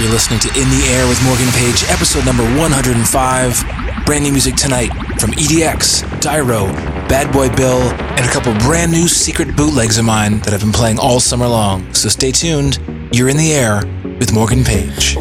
You're listening to In the Air with Morgan Page, episode number 105. Brand new music tonight from EDX, Dyro, Bad Boy Bill, and a couple brand new secret bootlegs of mine that I've been playing all summer long. So stay tuned. You're in the air with Morgan Page.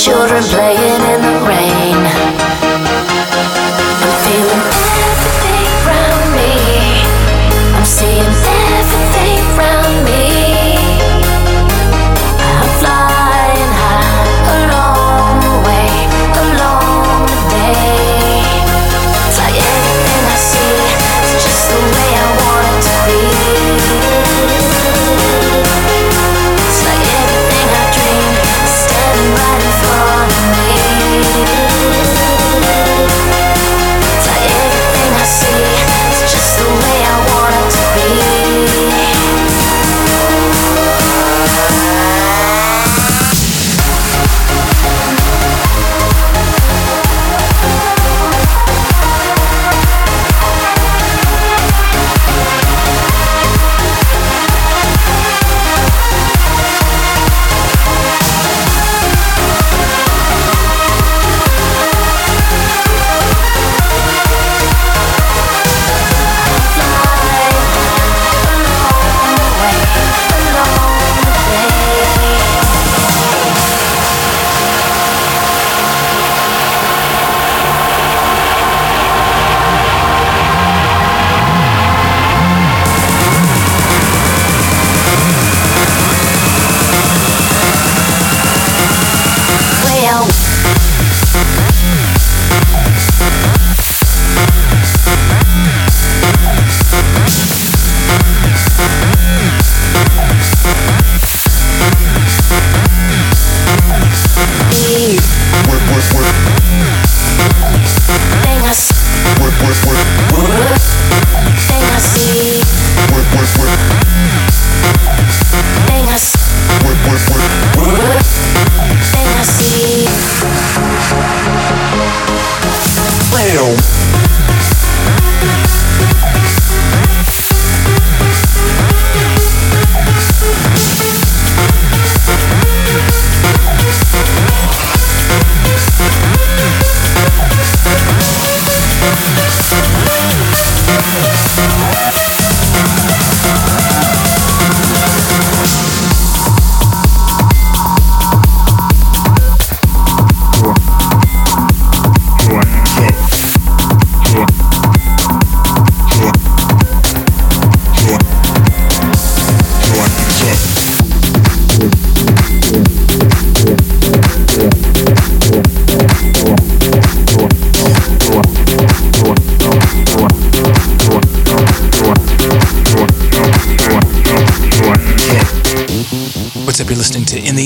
Children playing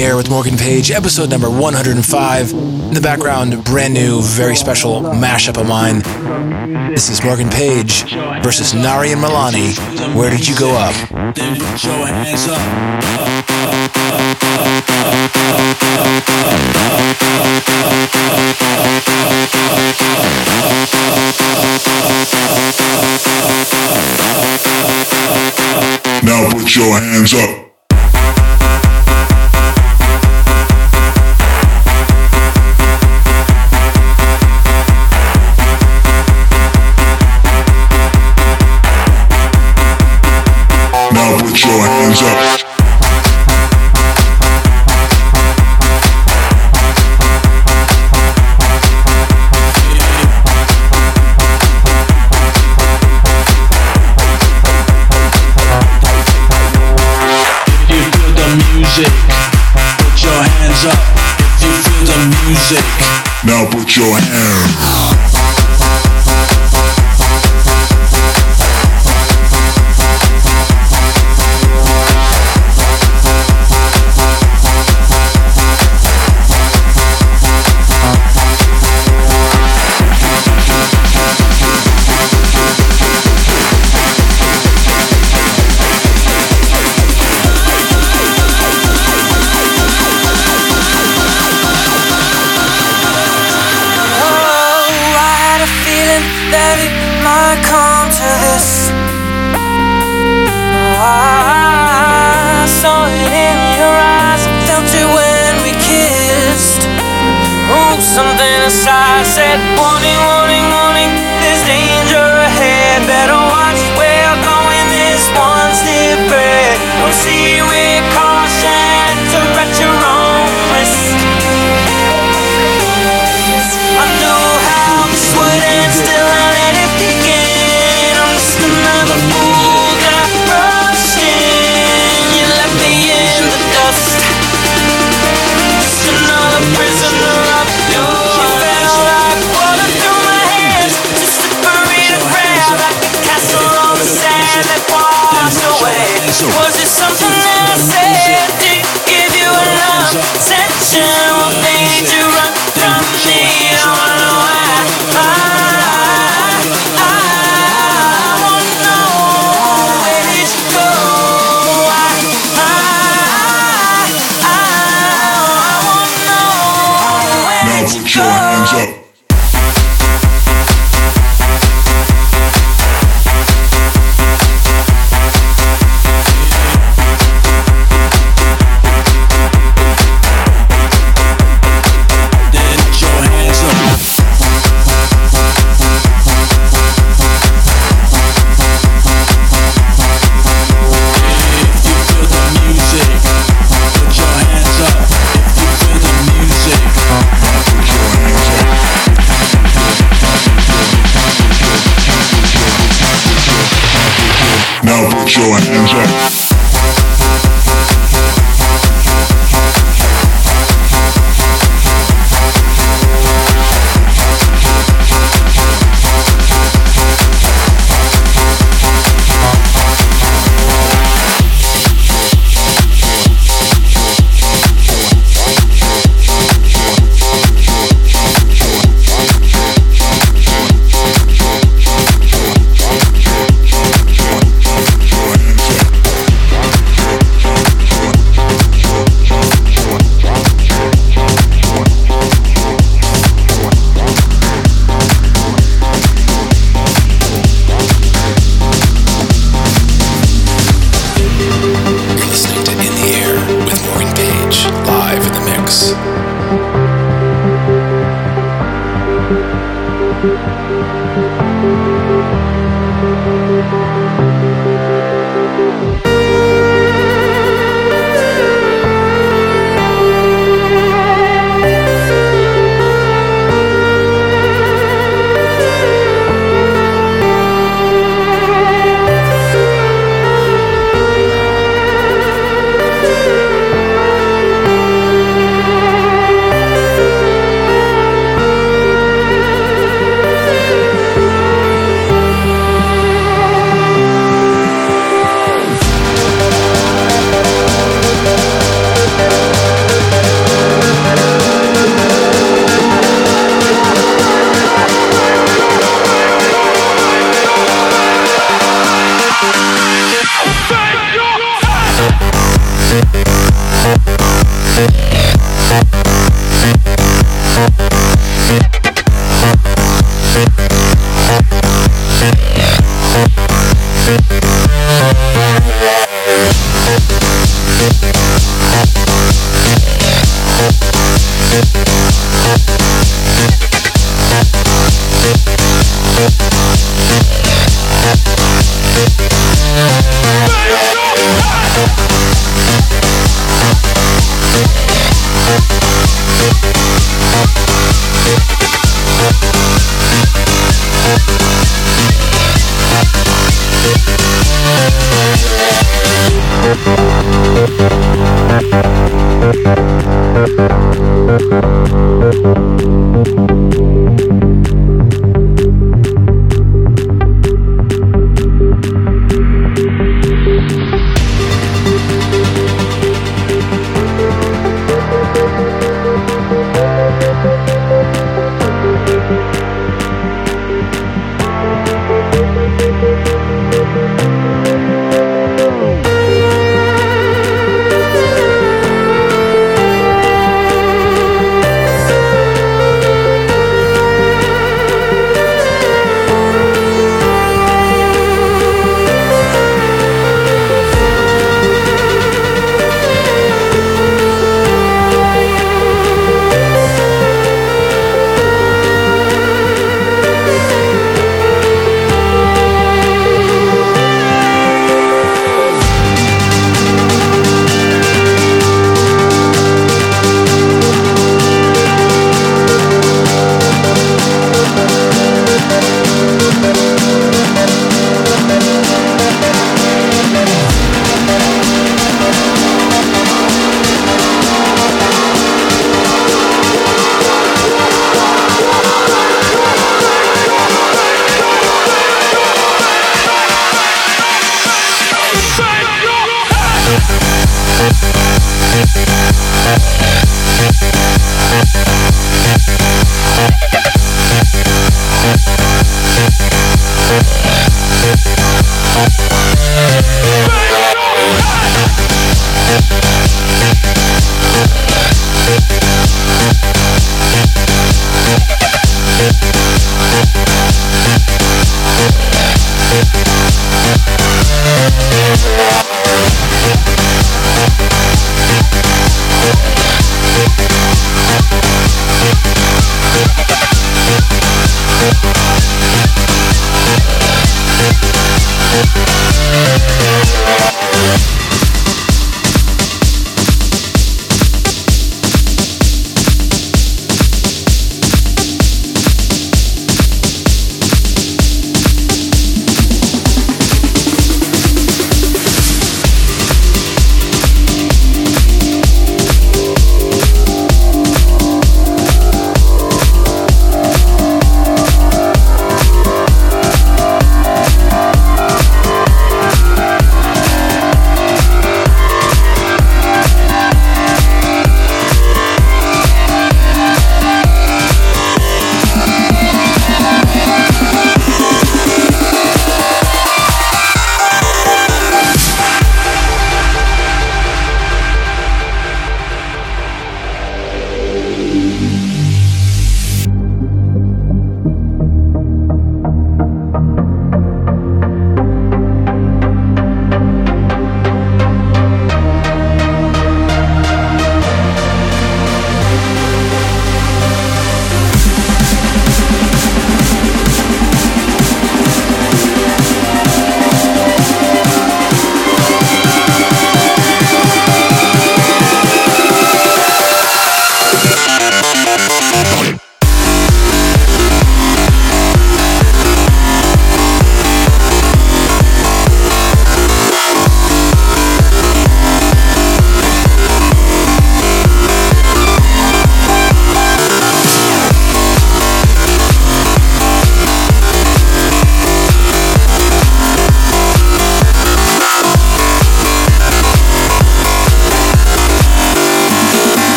Air with Morgan Page, episode number 105. In the background, brand new, very special mashup of mine. This is Morgan Page versus Nari and Milani. Where did you go up. Now put your hands up.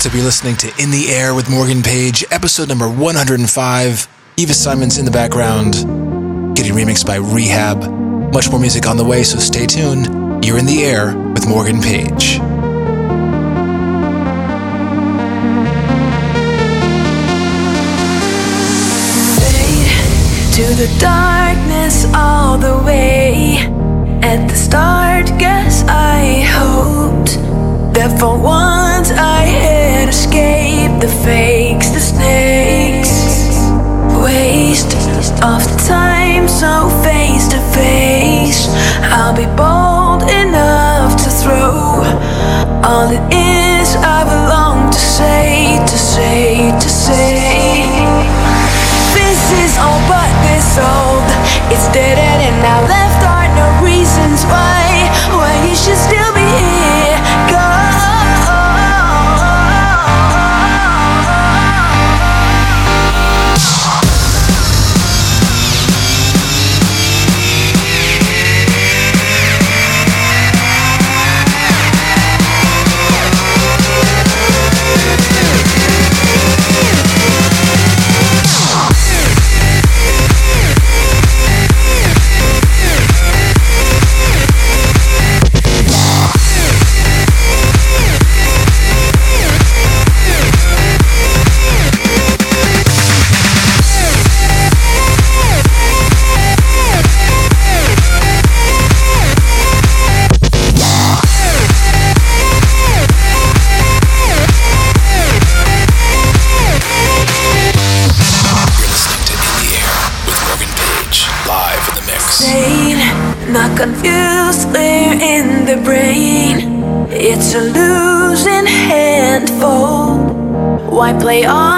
What's up? You're listening to In the Air with Morgan Page, episode number 105. Eva Simons in the background, getting remixed by R3hab. Much more music on the way, so stay tuned. You're in the air with Morgan Page. to the darkness all the way. At the start, guess I hoped that for escaped the fakes, the snakes. Waste of time, so face to face. I'll be bold enough to throw all it is I belong to say, to say, to say. This is all but this old. It's dead and now left are no reasons why. Why you should still Why play on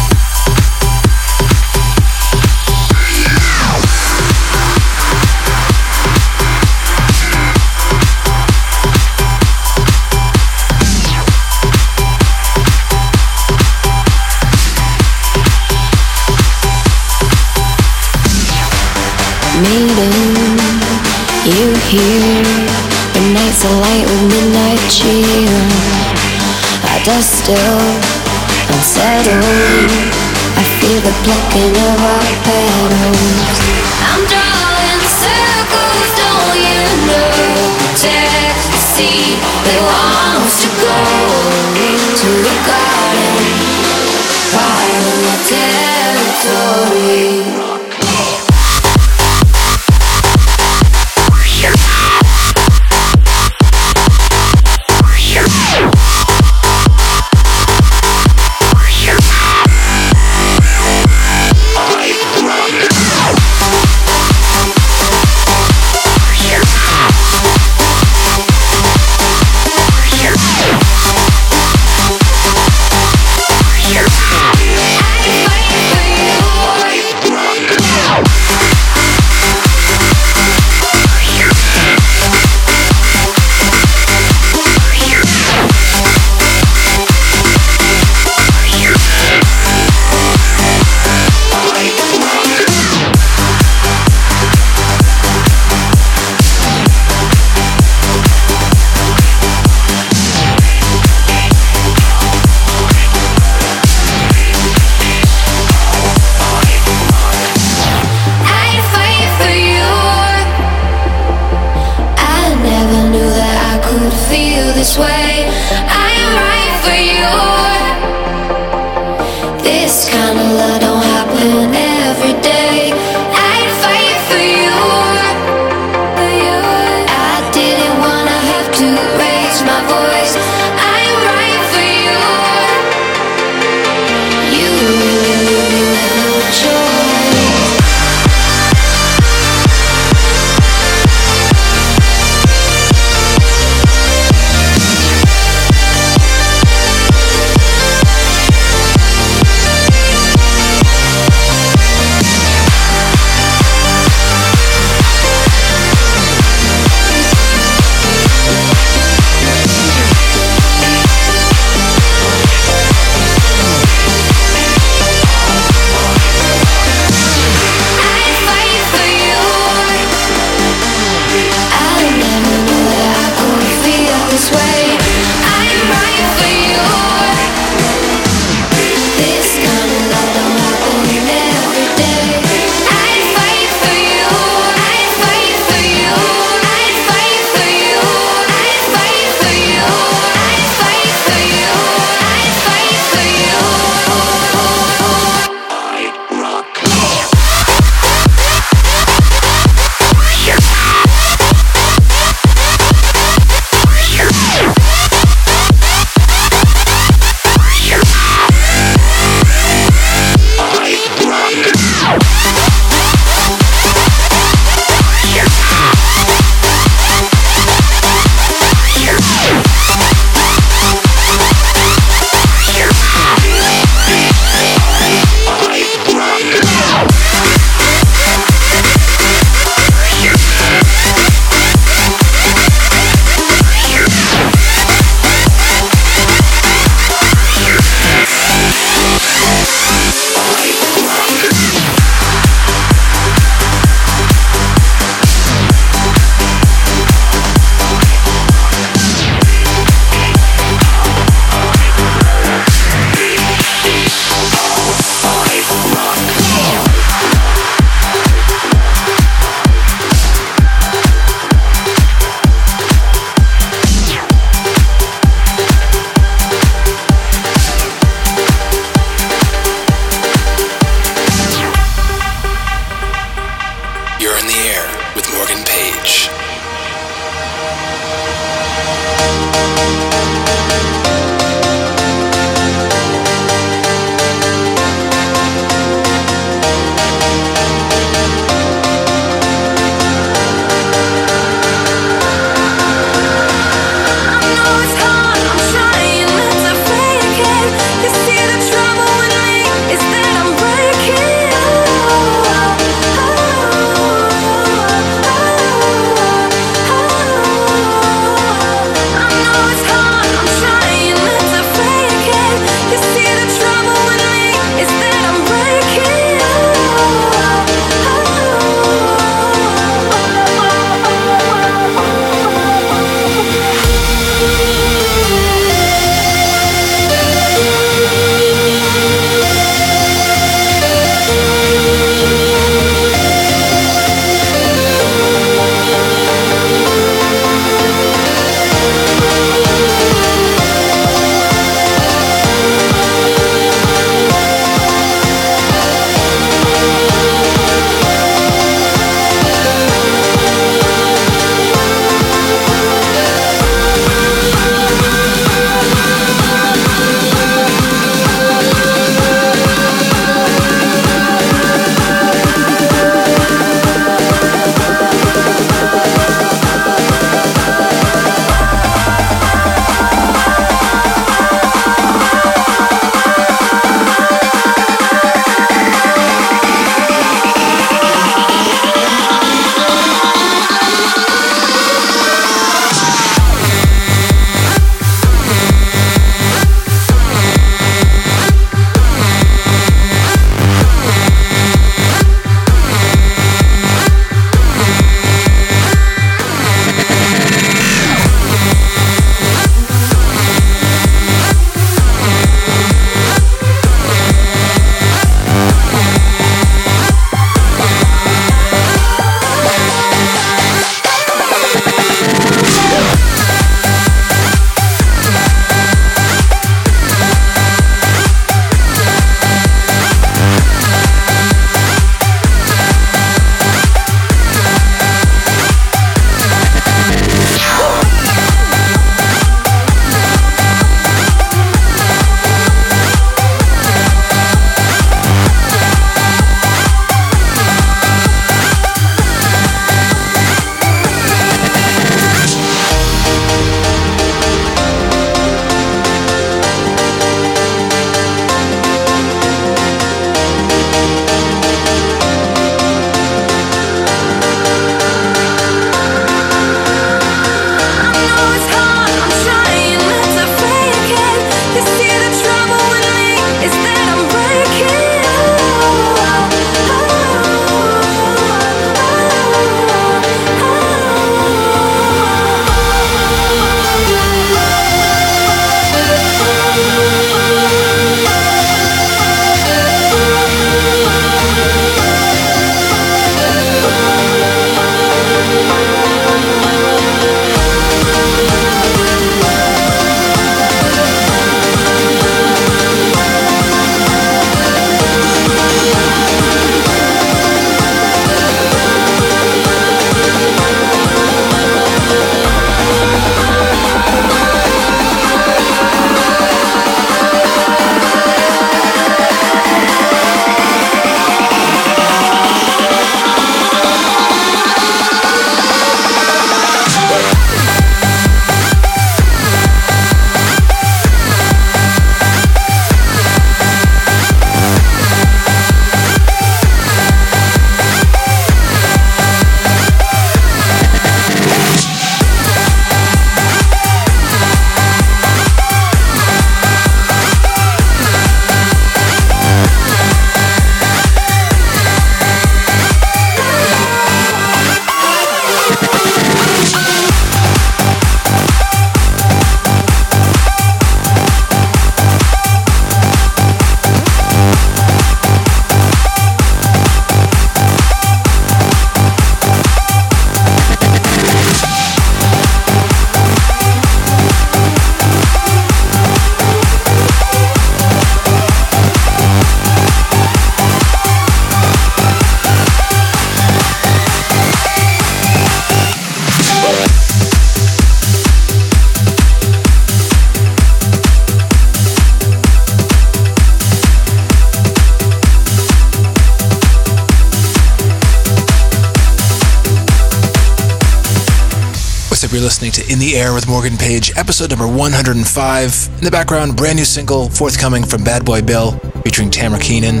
You're listening to In the Air with Morgan Page, episode number 105. In the background, brand new single forthcoming from Bad Boy Bill featuring Tamara Keenan.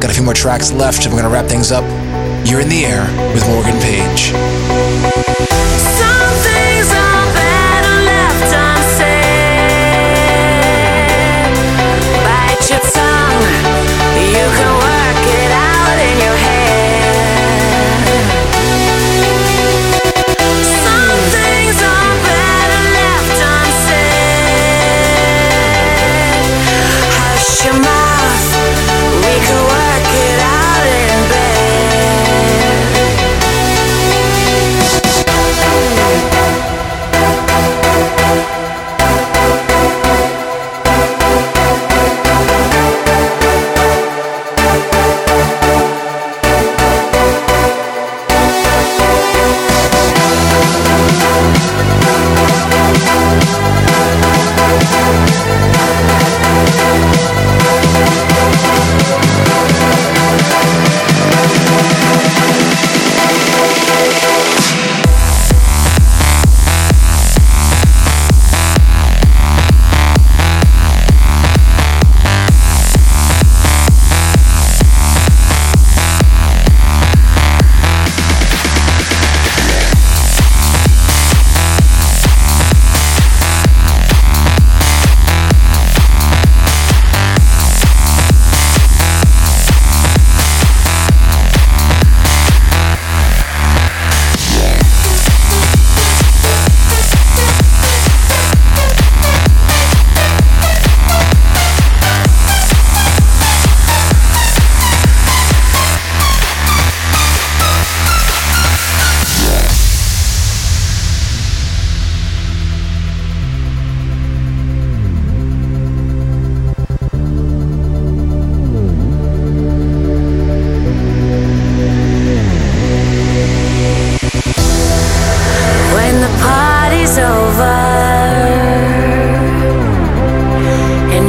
Got a few more tracks left, and we're going to wrap things up. You're in the air with Morgan Page.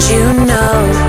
You know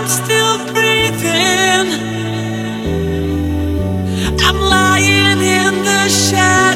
I'm still breathing. I'm lying in the shadows.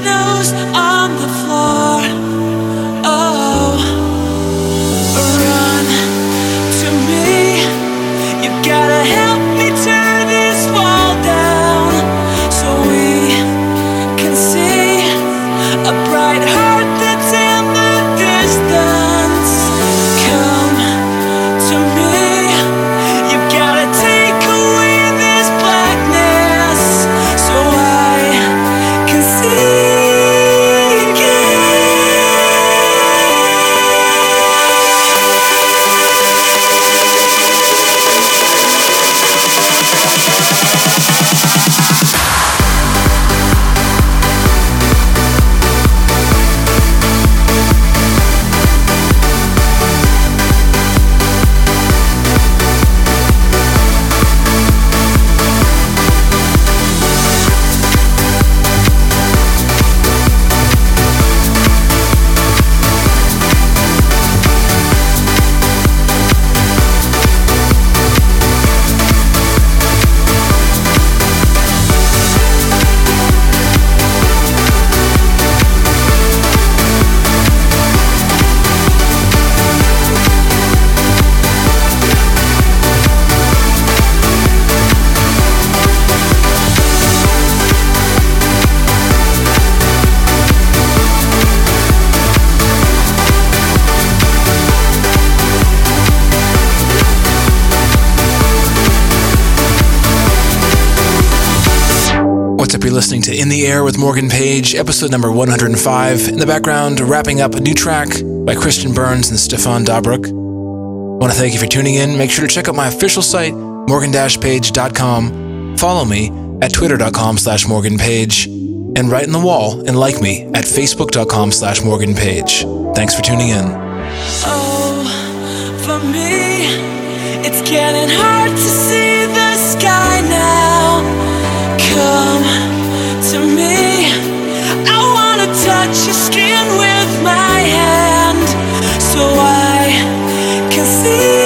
You're listening to In the Air with Morgan Page, episode number 105. In the background, wrapping up a new track by Christian Burns and Stefan Dabruck. I want to thank you for tuning in. Make sure to check out my official site, morgan-page.com. Follow me at twitter.com slash morganpage. And write in the wall and like me at facebook.com slash morganpage. Thanks for tuning in. Oh, for me, it's getting hard to see the sky now. Come to me. I wanna touch your skin with my hand so I can see.